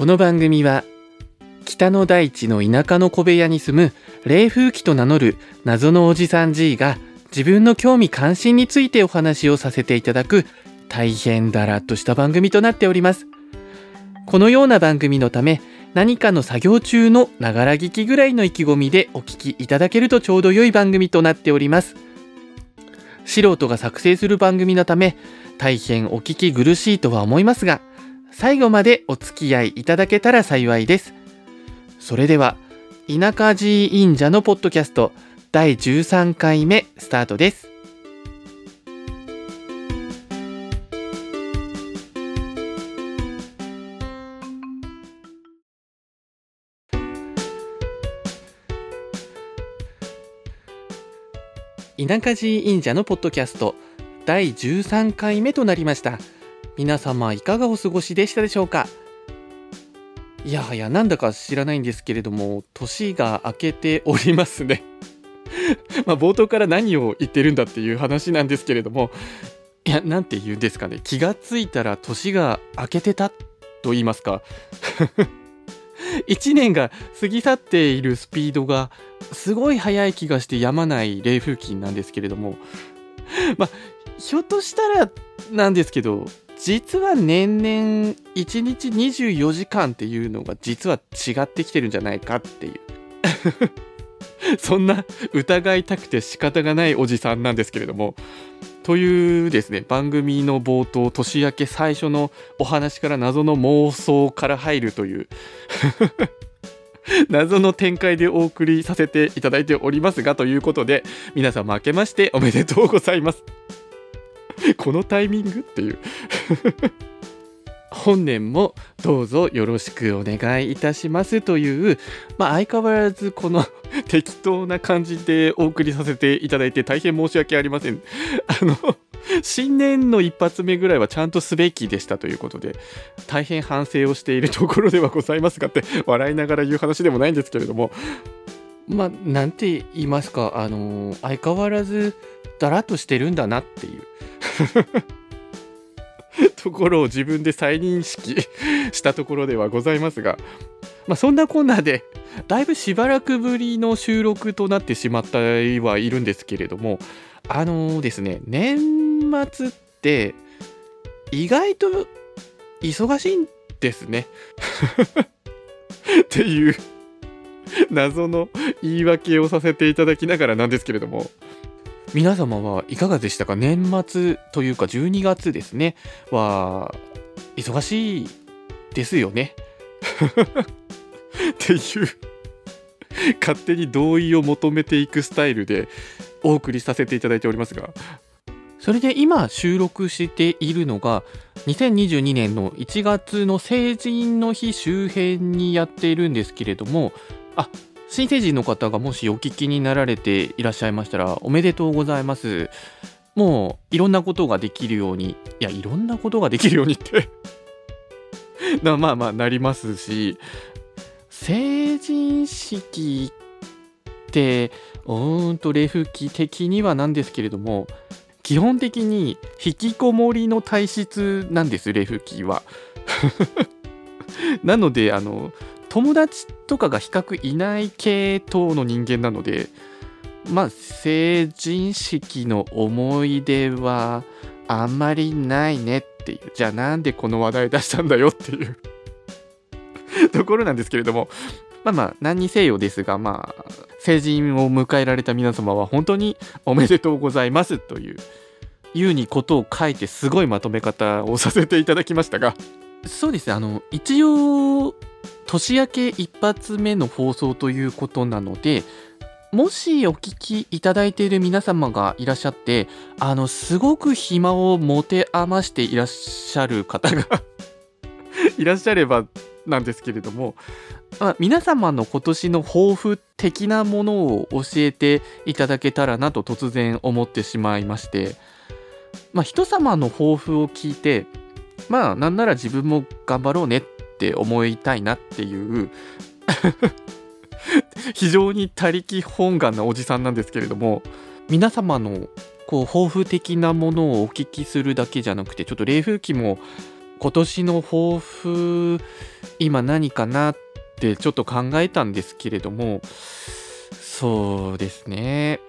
この番組は北の大地の田舎の小部屋に住む冷風紀と名乗る謎のおじさん G が自分の興味関心についてお話をさせていただく大変だらっとした番組となっております。このような番組のため何かの作業中のながら聞きぐらいの意気込みでお聞きいただけるとちょうど良い番組となっております。素人が作成する番組のため大変お聞き苦しいとは思いますが最後までお付き合いいただけたら幸いです。それでは田舎寺院者のポッドキャスト第13回目スタートです。田舎寺院者のポッドキャスト第13回目となりました。皆様いかがお過ごしでしたでしょうか？いやはやなんだか知らないんですけれども年が明けておりますね。まあ冒頭から何を言ってるんだっていう話なんですけれどもいや何て言うんですかね。気がついたら年が明けてたと言いますか。1年が過ぎ去っているスピードがすごい速い気がしてやまない冷風紀なんですけれども。まあひょっとしたらなんですけど実は年々1日24時間っていうのが実は違ってきてるんじゃないかっていう。そんな疑いたくて仕方がないおじさんなんですけれども。というですね番組の冒頭年明け最初のお話から謎の妄想から入るという。謎の展開でお送りさせていただいておりますがということで皆さん明けましておめでとうございます。このタイミングっていう 本年もどうぞよろしくお願いいたしますという、まあ、相変わらずこの 適当な感じでお送りさせていただいて大変申し訳ありません。あの新年の一発目ぐらいはちゃんとすべきでしたということで大変反省をしているところではございますがって笑いながら言う話でもないんですけれどもまあなんて言いますかあの相変わらずだらっとしてるんだなっていう。ところを自分で再認識したところではございますが、まあ、そんなこんなでだいぶしばらくぶりの収録となってしまってはいるんですけれどもあのー、ですね年末って意外と忙しいんですね。っていう謎の言い訳をさせていただきながらなんですけれども。皆様はいかがでしたか？年末というか12月ですね。は忙しいですよね。っていう勝手に同意を求めていくスタイルでお送りさせていただいておりますが。それで今収録しているのが2022年の1月の成人の日周辺にやっているんですけれどもあ新成人の方がもしお聞きになられていらっしゃいましたらおめでとうございます。もういろんなことができるようにいやいろんなことができるようにって。まあまあなりますし。成人式ってうーんと礼吹き的にはなんですけれども基本的に引きこもりの体質なんです礼吹きは。なのであの友達とかが比較いない系統の人間なのでまあ成人式の思い出はあんまりないねっていう。じゃあなんでこの話題出したんだよっていう。ところなんですけれどもまあまあ何にせよですがまあ成人を迎えられた皆様は本当におめでとうございますといういうにことを書いてすごいまとめ方をさせていただきましたが。そうですね。あの一応年明け一発目の放送ということなのでもしお聞きいただいている皆様がいらっしゃってあのすごく暇を持て余していらっしゃる方が いらっしゃればなんですけれども、まあ、皆様の今年の抱負的なものを教えていただけたらなと突然思ってしまいましてまあ人様の抱負を聞いてまあなんなら自分も頑張ろうねっって思いたいなっていう 非常に他力本願なおじさんなんですけれども皆様のこう抱負的なものをお聞きするだけじゃなくてちょっと冷風機も今年の抱負今何かなってちょっと考えたんですけれどもそうですね。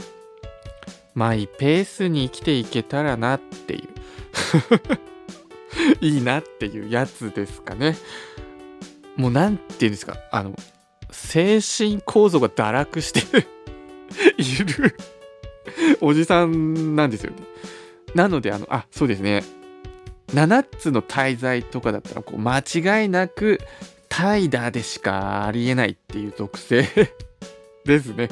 マイペースに生きていけたらなっていう。いいなっていうやつですかね。もう何て言うんですか？あの精神構造が堕落して いる。おじさんなんですよね。なのであのあそうですね。7つの滞在とかだったらこう間違いなく怠惰でしかありえないっていう属性。ですね。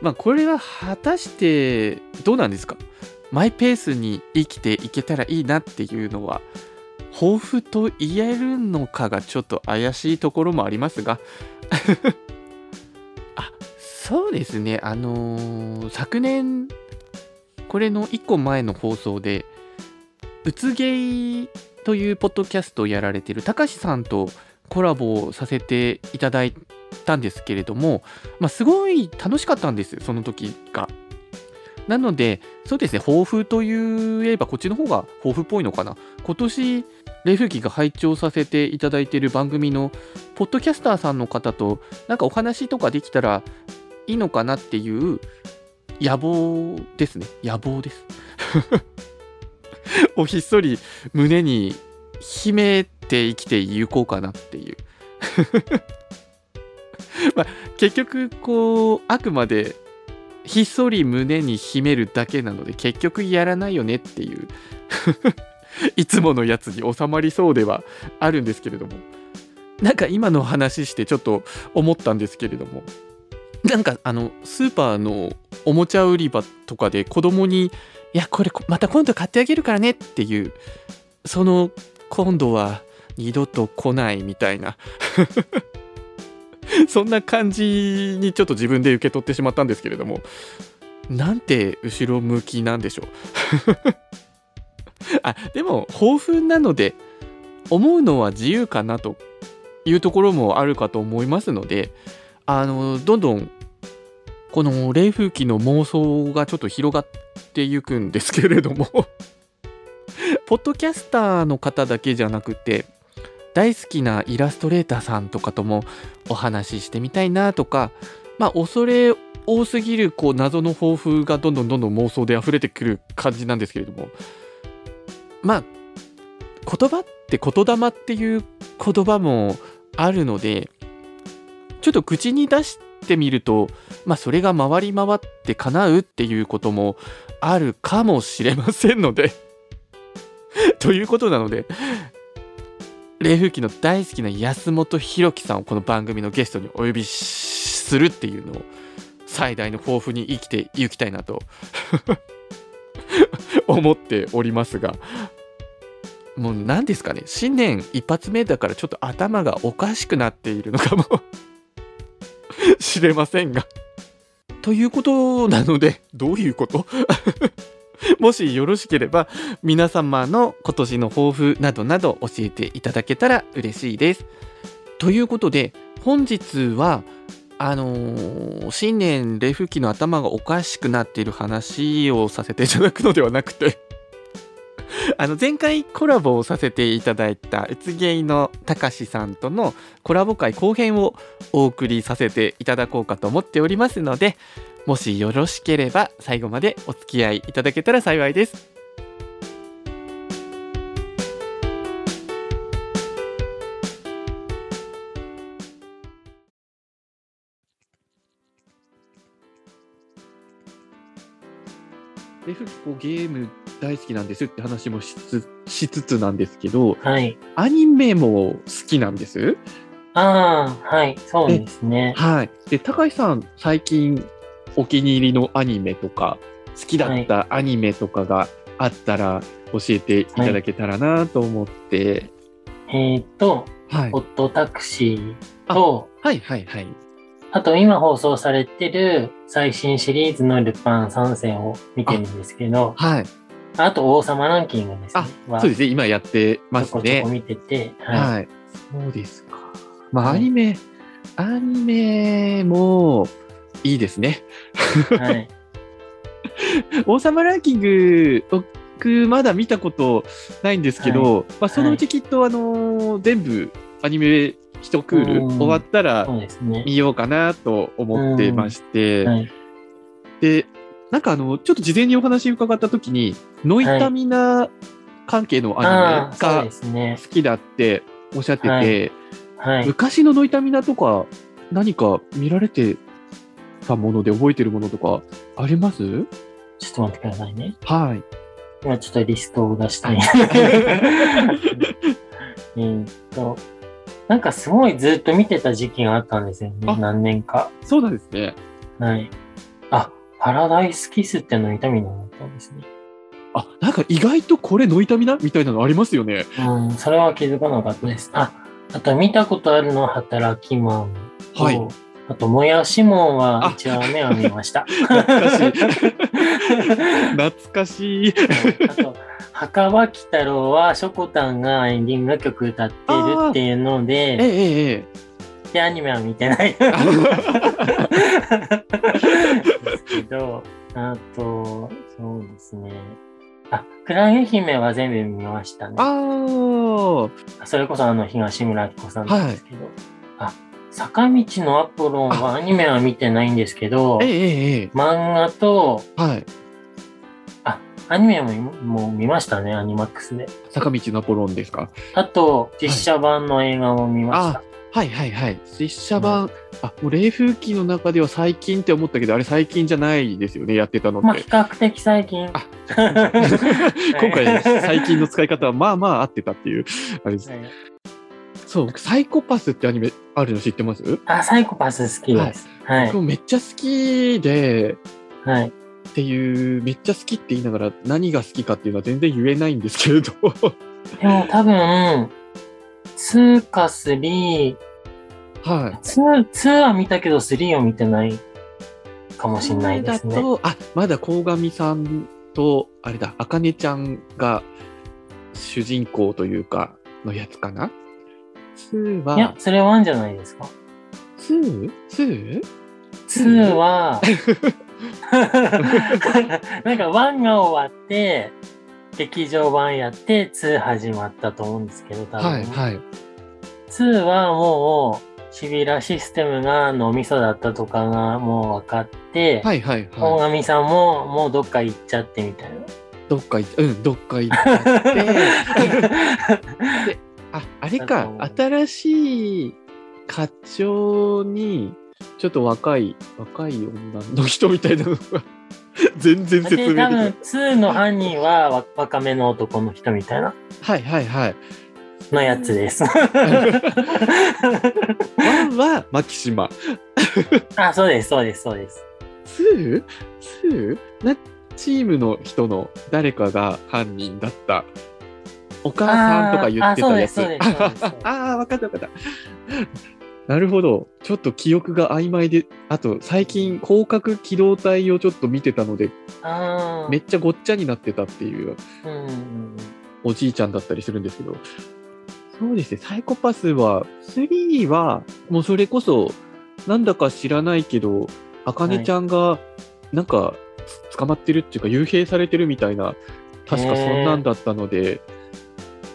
まあこれは果たしてどうなんですか？マイペースに生きていけたらいいなっていうのは抱負と言えるのかがちょっと怪しいところもありますが あそうですねあのー、昨年これの1個前の放送でうつゲイというポッドキャストをやられてるたかしさんとコラボをさせていただいたんですけれども、まあ、すごい楽しかったんですその時が。なので、そうですね、抱負といえば、こっちの方が抱負っぽいのかな。今年、冷風機が拝聴させていただいている番組の、ポッドキャスターさんの方と、なんかお話とかできたらいいのかなっていう野望ですね。野望です。をひっそり胸に秘めて生きていこうかなっていう まあ、結局こうあくまでひっそり胸に秘めるだけなので結局やらないよねっていう。いつものやつに収まりそうではあるんですけれども。なんか今の話してちょっと思ったんですけれども。なんかあのスーパーのおもちゃ売り場とかで子供にいやこれまた今度買ってあげるからねっていうその今度は二度と来ないみたいな。そんな感じにちょっと自分で受け取ってしまったんですけれどもなんて後ろ向きなんでしょう。あでも豊富なので思うのは自由かなというところもあるかと思いますのであのどんどんこの冷風機の妄想がちょっと広がっていくんですけれども ポッドキャスターの方だけじゃなくて大好きなイラストレーターさんとかともお話ししてみたいなとかまあ恐れ多すぎるこう謎の抱負がどんどんどんどん妄想で溢れてくる感じなんですけれどもまあ言葉って言霊っていう言葉もあるのでちょっと口に出してみるとまあそれが回り回って叶うっていうこともあるかもしれませんのでということなので冷風機の大好きな安本博樹さんをこの番組のゲストにお呼びするっていうのを最大の抱負に生きていきたいなと 思っておりますが。もう何ですかね？新年一発目だからちょっと頭がおかしくなっているのかも しれませんが。ということなのでどういうこと？もしよろしければ皆様の今年の抱負などなど教えていただけたら嬉しいです。ということで本日はあのー、新年レフ期の頭がおかしくなっている話をさせていただくのではなくて あの前回コラボをさせていただいたうつげいのたかしさんとのコラボ会後編をお送りさせていただこうかと思っておりますのでもしよろしければ最後までお付き合いいただけたら幸いです。で、ふこゲーム大好きなんですって話もしつしつつなんですけど、はい。アニメも好きなんです？ああ、はい、そうですね。はい。で、高橋さん、最近お気に入りのアニメとか、好きだったアニメとかがあったら教えていただけたらなと思って。はい、えっ、ー、と、はい、ホットタクシーと、はいはいはい。あと今放送されてる最新シリーズのルパン三世を見てるんですけど、はい。あと王様ランキングですね。あ、そうですね。今やってますね。ちょこちょこ見てて、はい。はい、そうですか。まあ、アニメ、アニメも、いいですね。はい。王様ランキング僕まだ見たことないんですけど、まあ、そのうちきっと、あのー全部アニメ一クールうん終わったら。見ようかなと思ってまして、はい。で、なんかあの、ちょっと事前にお話伺った時に、ノイタミナ関係のアニメが。好きだっておっしゃってて、はいはい。昔のノイタミナとか何か見られてたもので覚えてるものとかあります？ちょっと待ってくださいね。はい。今ちょっとリストを出したい。えーっと、なんかすごいずっと見てた時期があったんですよね。あ何年か。そうなんですね。はい。あ、パラダイスキスっての痛みのだったんですね。あ、なんか意外とこれノイタミナみたいなのありますよね。うん、それは気づかなかったです。あ、あと見たことあるのは働きマンと、はいあと、もやしもんは1話目は見ました。懐かしい。懐かしい。あと、墓場鬼太郎はショコタンがエンディング曲歌ってるっていうのええで、えええで、アニメは見てない。え。ですけど、あと、そうですね。あ、クラゲ姫は全部見ましたね。あーそれこそあの東村明子さんなんですけど。あ、坂道のアポロンはアニメは見てないんですけどえ、えええええ漫画と、はい。アニメももう見ましたね、アニマックスで。坂道のアポロンですか？あと、実写版の映画も見ました。はいはいはい。実写版、あ、もう冷風機の中では最近って思ったけど、あれ最近じゃないですよね、やってたのっまあ、て比。較的最近。あ 今回、最近の使い方はまあまあ合ってたっていう、あれです。はいそう、僕サイコパスってアニメあるの知ってます？あ、サイコパス好きです。はい僕。もめっちゃ好きで、はい。っていう、めっちゃ好きって言いながら何が好きかっていうのは全然言えないんですけれど。でも多分、2か3、はい。2、2は見たけど3を見てないかもしれないですね。だと、あ、まだ鴻上さんと、あれだ、あかねちゃんが主人公というか、のやつかな ?2 は、いや、それ1じゃないですか。2?2? 2は、なんか1が終わって、劇場版やって2始まったと思うんですけど、多分。はい、はい。2はもう、シビラシステムが脳みそだったとかがもう分かって、はい、はい、大はい。神さんももうどっか行っちゃってみたいな。どっか行っうん、どっか行っちゃって、あ、あれか新しい課長に、ちょっと若い、若い女の人みたいなのが、全然説明できで、多分ない。2の犯人はわ若めの男の人みたいなはい、はい、はい。のやつです。ワンはマキシマ。あ、そうです、そうです、そうです。ツー？ツー？なチームの人の誰かが犯人だった。お母さんとか言ってたやつ。あーあそうですそうですそうですああ、わかったわかった。なるほど。ちょっと記憶が曖昧で、あと最近広角機動隊をちょっと見てたので。めっちゃごっちゃになってたっていう。おじいちゃんだったりするんですけど、そうですね、サイコパスは、3は、もうそれこそ、なんだか知らないけど、あかねちゃんが、なんか、つ捕まってるっていうか、幽閉されてるみたいな、確かそんなんだったので、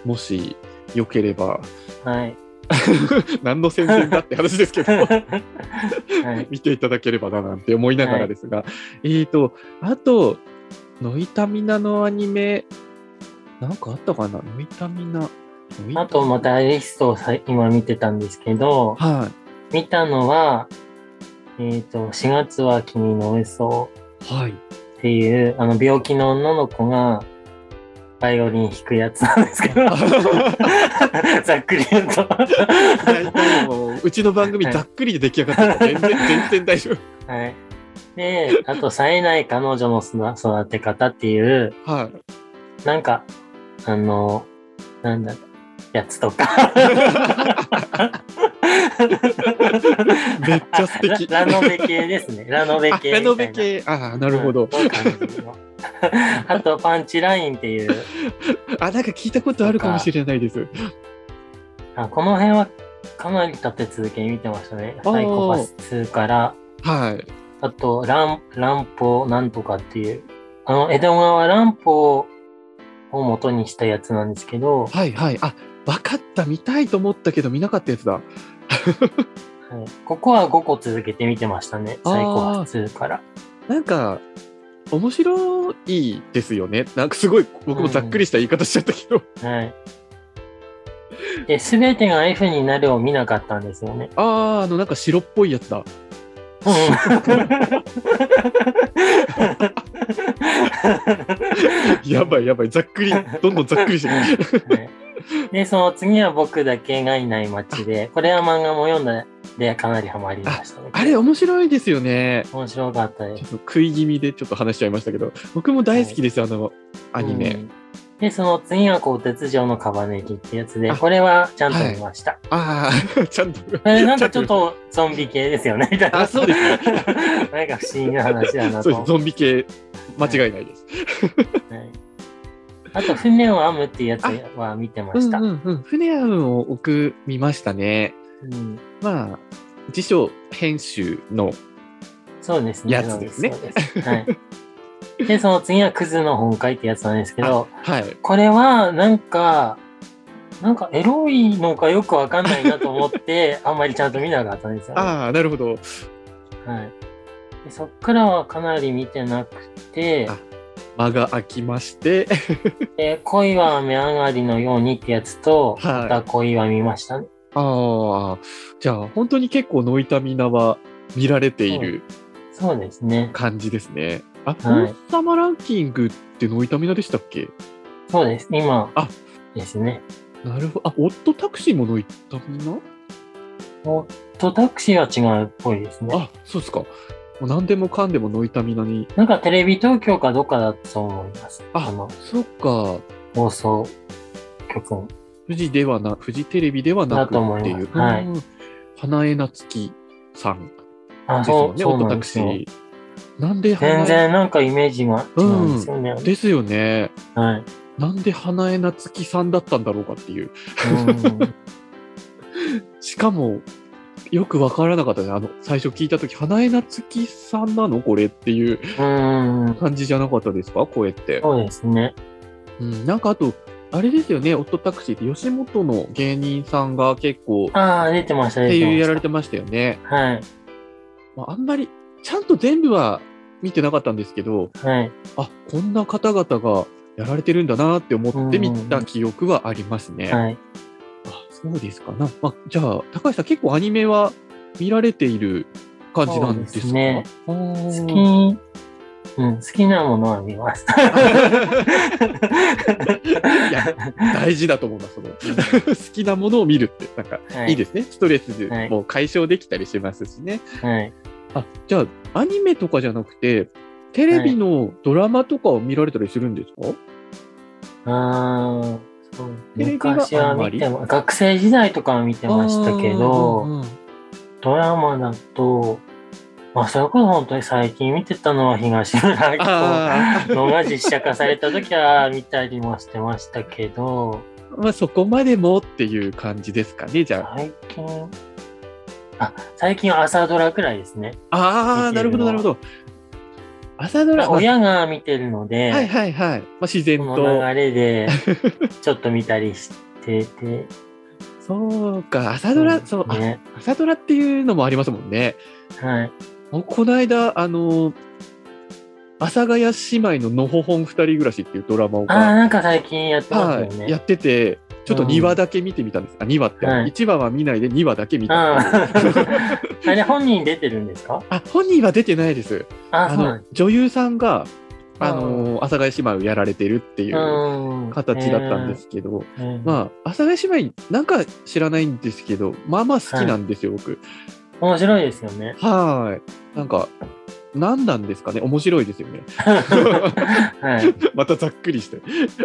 もし、よければ、はい。何の宣伝だって話ですけど、はい。見ていただければななんて思いながらですが、えーと、あと、ノイタミナのアニメ、なんかあったかな？ノイタミナ。あと、またリストをさ今見てたんですけど、はい。見たのは、えっ、と、4月は君の嘘はい。っていう、あの、病気の女の子が、バイオリン弾くやつなんですけど、ざっくり言うと。大体もううちの番組はいざっくりで出来上がってるから全然、全然大丈夫。はい。で、あと、冴えない彼女の育て方っていう、はい。なんか、あの、なんだやつとか。めっちゃ素敵。ララノベ系ですね。ラノベあ系。ラノベ。系。ああ、なるほど。あと、パンチラインっていう、あ、なんか聞いたことあるかもしれないです。あこの辺はかなり立て続けに見てましたね。サイコパス2から、はい。あと、乱乱歩なんとかっていう、あの、江戸川乱歩を元にしたやつなんですけど、はいはい。あ、わかった。見たいと思ったけど見なかったやつだ。はい、ここは5個続けて見てましたね。最高は普通から。なんか、面白いですよね。なんかすごい、僕もざっくりした言い方しちゃったけど。はい。で、すべてが F になるを見なかったんですよね。ああ、あの、なんか白っぽいやつだ。やばいやばい。ざっくり、どんどんざっくりしてくる。はい で、その次は僕だけがいない街で、これは漫画も読んだでかなりハマりましたね。あれ面白いですよね。面白かったですちょっ。と食い気味でちょっと話しちゃいましたけど、僕も大好きです、あの、アニメ。うんで、その次は、こう、鉄条のカバネギってやつで、あこれはちゃんと見ました。ああ、ちゃんと。なんかちょっとゾンビ系ですよね、みたいな。あ、そうですね。なんか不思議な話だなと。そうです。ゾンビ系、間違いないです。はいあと、船を編むっていうやつは見てまうんした。うんうん。船屋を置く、見ましたね。うんまあ、辞書編集の、そうですね。やつですねそうですはい。で、その次はクズの本会ってやつなんですけど、はい。これはなんか、なんかエロいのかよくわかんないなと思って、あんまりちゃんと見なかったんですよね。ああ、なるほど。はい。でそっからはかなり見てなくてあ、間が空きまして、で 恋は雨上がりのようにってやつと、はいまた恋は見ましたね。ああ、じゃあ本当に結構ノイタミナは見られているそうですね。感じですね。あ、はい王様ランキングってノイタミナでしたっけ？そうです。今あですね。なるほど。あ、オットタクシーもノイタミナとタクシーは違うっぽいですね。あ、そうですか。もう何でもかんでもノイタミナに。なんかテレビ東京かどっかだと思います。ああの、そっか。放送局の。富士ではな、富士テレビではなくだと思っていう。いますはいうん花江夏樹さんあ、そう、ですよね、オそうットタクなんですよ。シー。なんで花江全然なんかイメージが違うんですよね。ですよね。はい。なんで花江夏樹さんだったんだろうかっていう。うん しかも、よくわからなかったね。あの、最初聞いたとき、花江夏樹さんなのこれっていううん。感じじゃなかったですか？声って。そうですね。うん、なんかあと、あれですよね、オットタクシーって吉本の芸人さんが結構、ああ、出てました、出声。優やられてましたよね。はい。まあ、あんまり、ちゃんと全部は見てなかったんですけど、はい。あ、こんな方々がやられてるんだなって思って見た記憶はありますね。はい。あ、そうですかな。まあ、じゃあ、高橋さん結構アニメは見られている感じなんですか？ね好き、うん、好きなものは見ます。いや、大事だと思います。その好きなものを見るって、なんか、はいいいですね。ストレスはいも解消できたりしますしね。はい。あ、じゃあ、アニメとかじゃなくて、テレビのドラマとかを見られたりするんですか、ああ、そうテレビは昔は見てま、学生時代とかは見てましたけうど、んうんうん。ドラマだと、まあ、それこそ本当に最近見てたのは東村明あ子のが実写化された時は見たりもしてましたけど、あ、まあそこまでもっていう感じですかね、じゃ最近、あ、最近は朝ドラくらいですね。あ。ああ、なるほど、なるほど。朝ドラ、まあ親が見てるので、はいはいはい。まあ、自然こと。の流れで ちょっと見たりしてて、そうか、朝ドラ、そう、あね。朝ドラっていうのもありますもんね。はい。もうこの間、あの、阿佐ヶ谷姉妹ののほほん二人暮らしっていうドラマをああ、なんか最近やってますよはい、やね。ってて、ちょっと2話だけ見てみたんです。あ、2話って、はい1話は見ないで2話だけ見た あれ本人出てるんですか？あ、本人は出てないです。ああの女優さんが、あうの、阿佐ヶ谷姉妹をやられてるっていす。ううん形だったんで。すけど、えーまあ、阿佐ヶ谷姉妹、なんか知らないんですけど、まあまあ好きなんですよ、僕。面白いですよね。はい。なんか、何なんですかね？面白いですよね。はい。またざっくりして、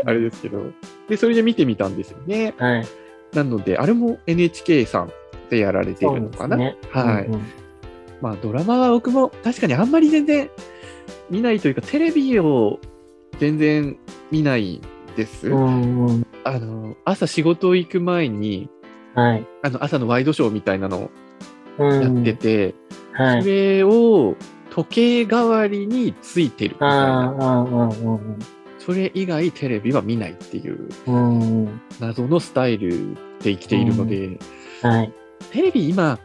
あれですけど。で、それで見てみたんですよね。はい。なので、あれも NHK さんでやられているのかな？ね。はいうんうんまあ、ドラマは僕も確かにあんまり全然見ないというか、テレビを全然見ないです。うんうんあの、朝仕事行く前に、はい。あの、朝のワイドショーみたいなのをうんやってて、そはい。れを時計代わりについてるみたいああ、な。それ以外テレビは見ないっていううん。謎のスタイルで生きているので、はい。テレビ今、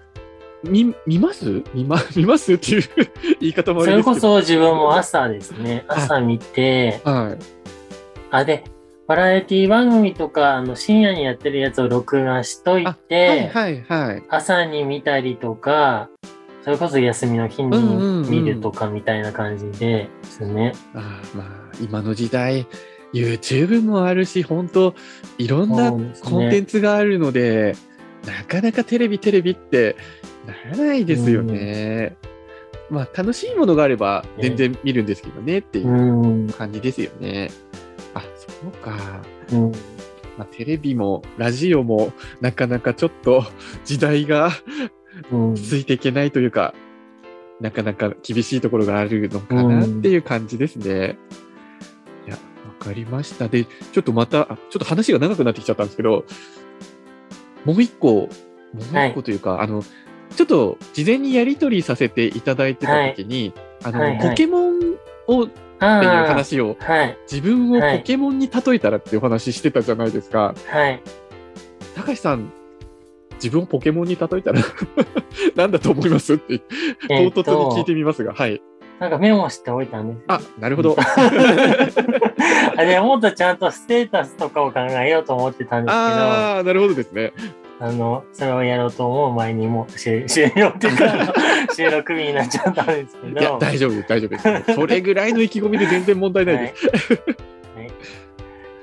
見見ます？見ま 見ます？っていう言い方もあそれこれですけど。そ自分も朝ですね。朝見て、はい。あ、で、バラエティ番組とか、あの、深夜にやってるやつを録画しといあて、はいはいはい。朝に見たりとか、それこそ休みの日うんうんうんに見るとかみたいな感じでですね。あーまあ、今の時代、YouTube もあるし、本当いろんなコンテンツがあるので、なかなかテレビ、テレビってならないですよね。まあ、楽しいものがあれば全然見るんですけどねっていううん感じですよね。あ、そうか。うん。まあ、テレビもラジオもなかなかちょっと時代がうん。ついていけないというか、なかなか厳しいところがあるのかなっていう感じですね。いや、わかりました。で、ちょっとまた、あちょっと話が長くなってきちゃったんですけど、もう一個、もう一個というか、あの、ちょっと事前にやり取りさせていただいてた時に、あの、はいはいポケモンをっていう話を、はい。自分をはいポケモンに例えたらっていうお話してたじゃないですか。はい。高橋さん、自分をポケモンに例えたら 何だと思いますって、唐突に聞いと、てみますが、はい。なんかメモしておいたんです。あ、なるほど。あでもっとちゃんとステータスとかを考えようと思ってたんですけど、あああ、なるほどですね。の、それをやろうと思う前にもう終終了っていうか、収録日になっちゃったんですけいやど、、大丈夫大丈夫です。それぐらいの意気込みで全然問題ないです。はい。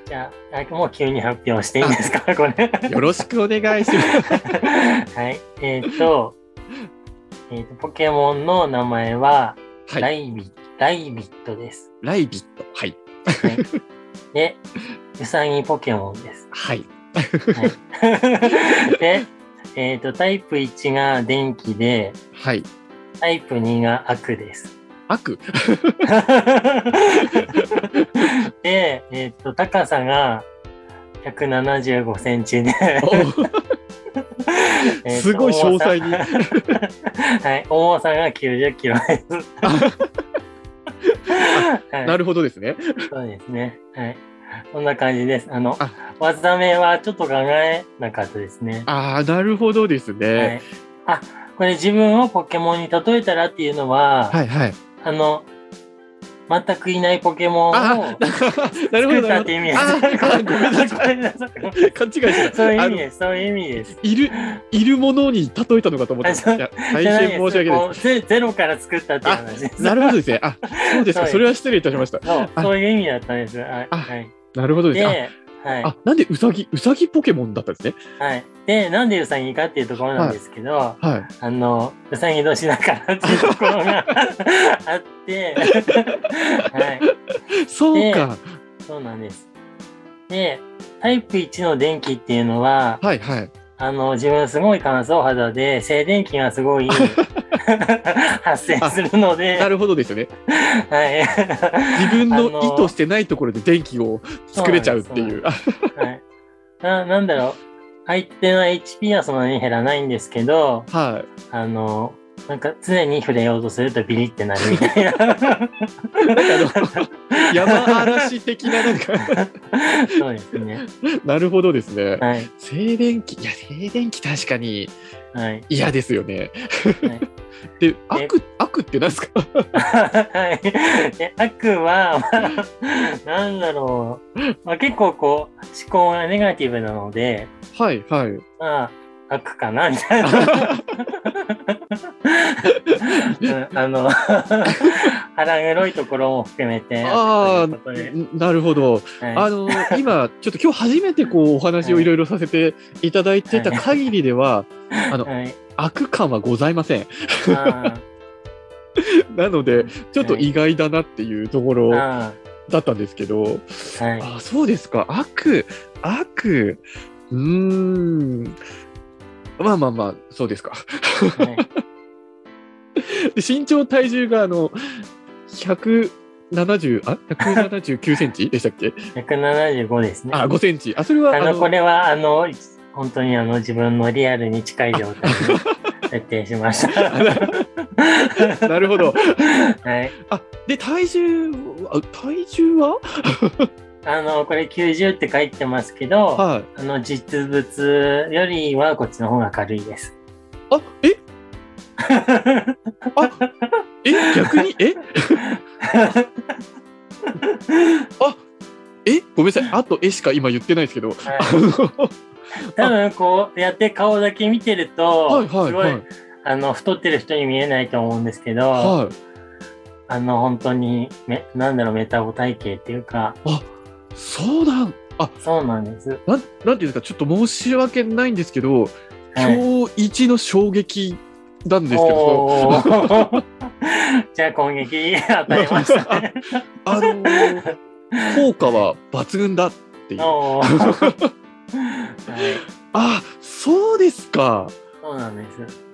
はいじゃあ、あもう急に発表していいんですか、これ。よろしくお願いします。はい。えっ、と、えっ、と、ポケモンの名前は、はい。ライビライビットです。ライビット。はい。はい、で、ウサギポケモンです。はい。はい、で、えっ、と、タイプ1が電気で、はい。タイプ2が悪です。悪。で、えっ、と、高さが175センチで、すごい詳細に。はい、重さが90キロです。はいなるほどですね。そうですね。はい。こんな感じです。あのあ、技名はちょっと考えなかったですね。ああ、なるほどですはね。い。あ、これ自分をポケモンに例えたらっていうのは、はい、はい。あの、全くいないポケモンを 作ったって。意味です。ああごめんなさい。勘違いしてた。そういう意味です。そういう意味です。いる、いるものに例えたのかと思ってた。大変申し訳ないこうゼゼロから作ったっていう話です。なるほどですね。あ、そうですか。はいそれは失礼いたしました。そういう意味だったんです。はい。なるほどです。で、はいあ、あ、なんでウサギ、ウサギポケモンだったんですね？はい。で、なんでウサギかっていうところなんですけど、はい。あの、うさぎ年だからっていうところがあって、はい。そうか。そうなんです。で、タイプ1の電気っていうのは、はいはい。あの、自分すごい乾燥肌で、静電気がすごい 発生するので、なるほどですよね。はい。自分の意図してないところで電気を作れちゃうっていう。あはい。な、なんだろう。相手の HP はそんなに減らないんですけど、はい。あの、なんか常に触れようとするとビリってなるみたいな。なんかあの、山嵐的ななんか、そうですね。なるほどですね。はい。静電気、いや、静電気確かにはい。嫌ですよね。はい で、悪、悪って何ですか？はい。で、悪は、まあ、なんだろう。まあ、結構こう、思考がネガティブなので、はいはい。まあ、悪かな、みたいな。うんあの、腹黒いところも含めて、ああ、なるほど。はいあの、今、ちょっと今日初めてこうお話をいろいろさせていただいてた限りでは、あの、はい。悪感はございません。あ なので、ちょっと意外だなっていうところだったんですけど、ー、はい。あ、そうですか。悪、悪、うーん。まあまあまあ、そうですか。はいで身長、体重が、あの、170、あ ?179 センチ？でしたっけ？175ですね。あ、5センチ。あ、それは、あの、これは、あの、本当にあの、自分のリアルに近い状態に 設定しました。なるほど。はい。あ、で、体重あ体重は？あの、これ90って書いてますけど、はい。あの、実物よりはこっちの方が軽いです。あ、え？え逆に？え？あえ？ごめんなさい。あとえしか今言ってないですけど。あはいの多分こうやって顔だけ見てると、はいはいすごい、はい。あの、太ってる人に見えないと思うんですけど、はい。あの、本当に、め、なんだろう、メタボ体型っていうか、そうなん。あ、そうなんです。なん、なんていうんですか、ちょっと申し訳ないんですけど、はい今日一の衝撃なんですけど、じゃあ攻撃与えましたね。あのー効果は抜群だっていう。はい、あ、そうですか。そうなんです。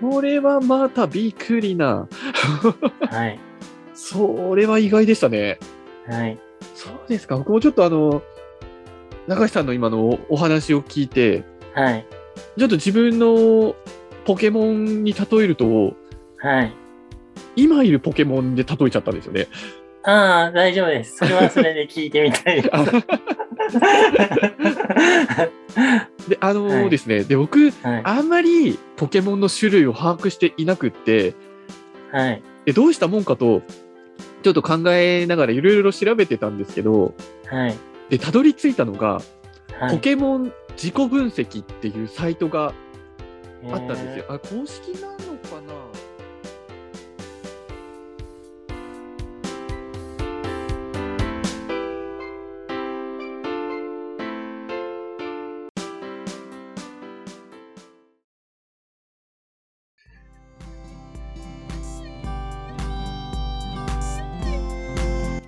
それはまたびっくりな。はい。それは意外でしたね。はい。そうですか。僕もちょっとあの、中橋さんの今のおお話を聞いて、はい。ちょっと自分のポケモンに例えると、はい。今いるポケモンで例えちゃったんですよね。ああ、大丈夫です。それはそれで聞いてみたいで あのはいですね、で、僕、はい。あんまりポケモンの種類を把握していなくって、はい。でどうしたもんかと、ちょっと考えながらいろいろ調べてたんですけど、はい。で、たどり着いたのが、はい。ポケモン自己分析っていうサイトがあったんですよ。あ、公式なの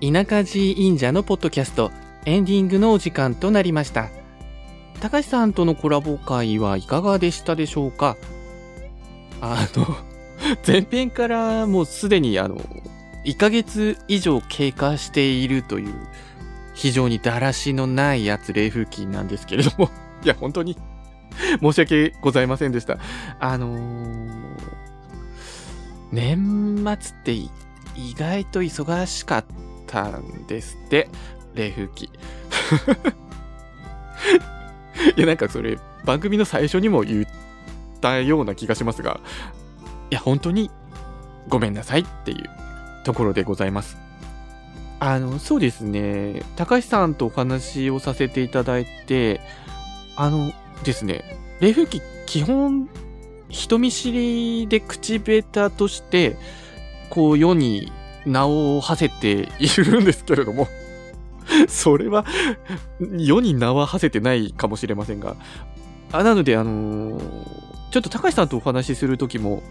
田舎寺忍者のポッドキャストエンディングのお時間となりました。高橋さんとのコラボ会はいかがでしたでしょうか？あの 前編からもうすでにあの1ヶ月以上経過しているという非常にだらしのないやつ冷風機なんですけれども。いや本当に申し訳ございませんでした。あのー年末って意外と忙しかった。んですって。冷風機。いやなんかそれ番組の最初にも言ったような気がしますが。いや本当にごめんなさいっていうところでございます。あのそうですね。高橋さんとお話をさせていただいてあのですね。冷風機基本人見知りで口下手としてこう世に名を馳せているんですけれども それは世に名は馳せてないかもしれませんがあなのであのーちょっと高橋さんとお話しする時も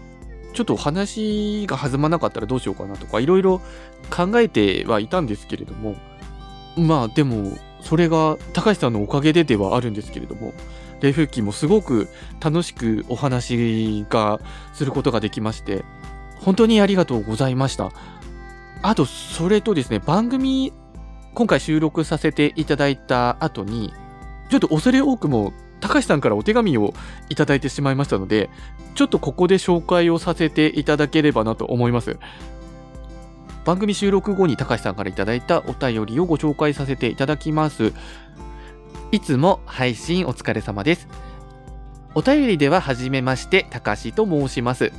ちょっとお話が弾まなかったらどうしようかなとかいろいろ考えてはいたんですけれどもまあでもそれが高橋さんのおかげでではあるんですけれども冷風機もすごく楽しくお話がすることができまして本当にありがとうございました。あとそれとですね番組今回収録させていただいた後にちょっと恐れ多くも高橋さんからお手紙をいただいてしまいましたのでちょっとここで紹介をさせていただければなと思います。番組収録後に高橋さんからいただいたお便りをご紹介させていただきます。いつも配信お疲れ様です。お便りでは初めまして高橋と申します。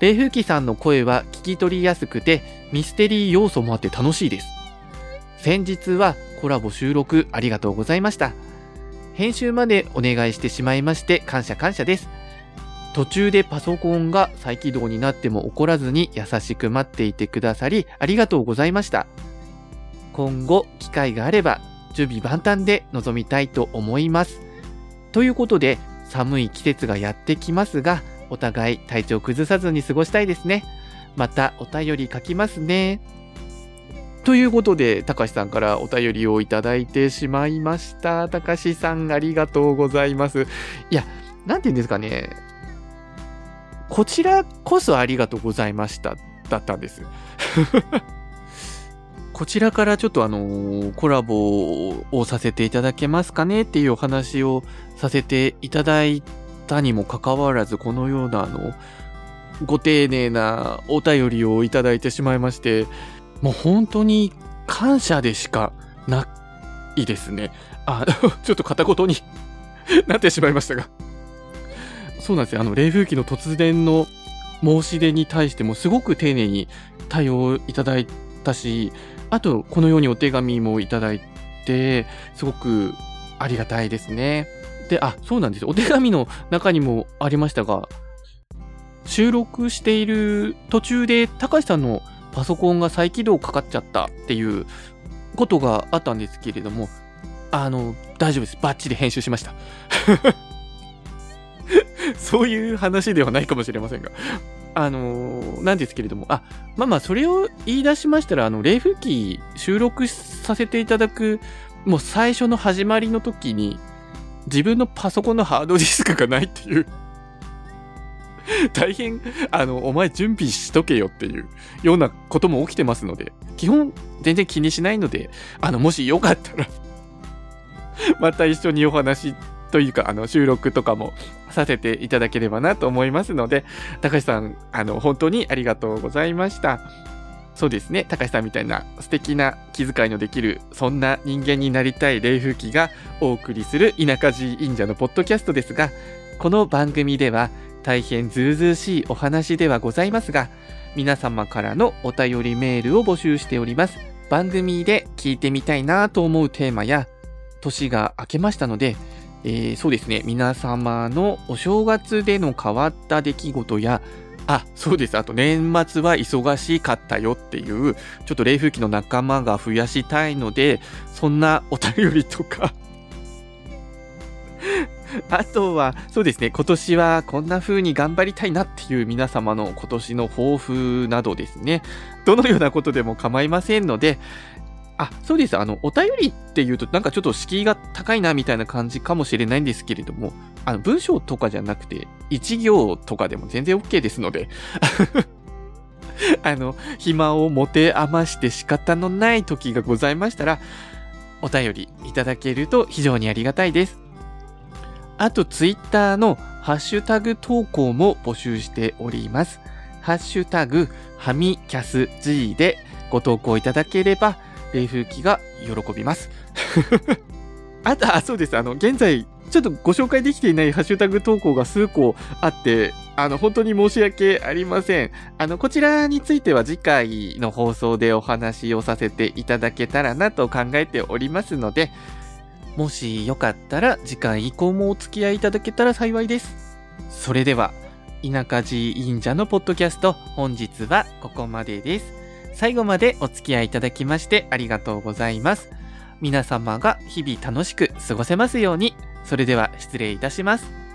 冷風機さんの声は聞き取りやすくてミステリー要素もあって楽しいです。先日はコラボ収録ありがとうございました。編集までお願いしてしまいまして感謝感謝です。途中でパソコンが再起動になっても怒らずに優しく待っていてくださりありがとうございました。今後機会があれば準備万端で臨みたいと思います。ということで寒い季節がやってきますがお互い体調崩さずに過ごしたいですねまたお便り書きますねということで、たかしさんからお便りをいただいてしまいました。たかしさん、ありがとうございます。いや、なんて言うんですかね。こちらこそありがとうございました。だったんです。こちらからちょっとあのコラボをさせていただけますかねっていうお話をさせていただいたにもかかわらず、このようなあの、ご丁寧なお便りをいただいてしまいまして、もう本当に感謝でしかないですね。あ、ちょっと片言に なってしまいましたが。そうなんですよ。あの、冷風機の突然の申し出に対してもすごく丁寧に対応いただいたし、あと、このようにお手紙もいただいて、すごくありがたいですね。で、あ、そうなんです。お手紙の中にもありましたが、収録している途中で、高橋さんのパソコンが再起動かかっちゃったっていうことがあったんですけれども、あの、大丈夫です。バッチリ編集しました。そういう話ではないかもしれませんが。あのー、なんですけれども、あ、まあまあ、それを言い出しましたら、あの、冷風機収録させていただく、もう最初の始まりの時に、自分のパソコンのハードディスクがないっていう。大変、あの、お前準備しとけよっていうようなことも起きてますので、基本全然気にしないので、あの、もしよかったら また一緒にお話というか、あの、収録とかもさせていただければなと思いますので、高橋さん、あの、本当にありがとうございました。そうですね、高橋さんみたいな素敵な気遣いのできる、そんな人間になりたい冷風紀がお送りする田舎寺忍者のポッドキャストですが、この番組では大変ずうずうしいお話ではございますが、皆様からのお便りメールを募集しております。番組で聞いてみたいなと思うテーマや、年が明けましたので、えー、そうですね、皆様のお正月での変わった出来事や、あ、そうです。あと年末は忙しかったよっていう、ちょっと冷風機の仲間が増やしたいので、そんなお便りとか あとは、そうですね、今年はこんな風に頑張りたいなっていう皆様の今年の抱負などですね、どのようなことでも構いませんので、あ、そうです。あの、お便りっていうと、なんかちょっと敷居が高いなみたいな感じかもしれないんですけれども、あの、文章とかじゃなくて、一行とかでも全然 OK ですので、あの、暇を持て余して仕方のない時がございましたら、お便りいただけると非常にありがたいです。あと、ツイッターのハッシュタグ投稿も募集しております。ハッシュタグ、はみキャス G でご投稿いただければ、冷風機が喜びます。あと、あ、そうです。あの、現在、ちょっとご紹介できていないハッシュタグ投稿が数個あって、あの、本当に申し訳ありません。あの、こちらについては次回の放送でお話をさせていただけたらなと考えておりますので、もしよかったら次回以降もお付き合いいただけたら幸いです。それでは、田舎寺忍者のポッドキャスト、本日はここまでです。最後までお付き合いいただきましてありがとうございます。皆様が日々楽しく過ごせますように。それでは失礼いたします。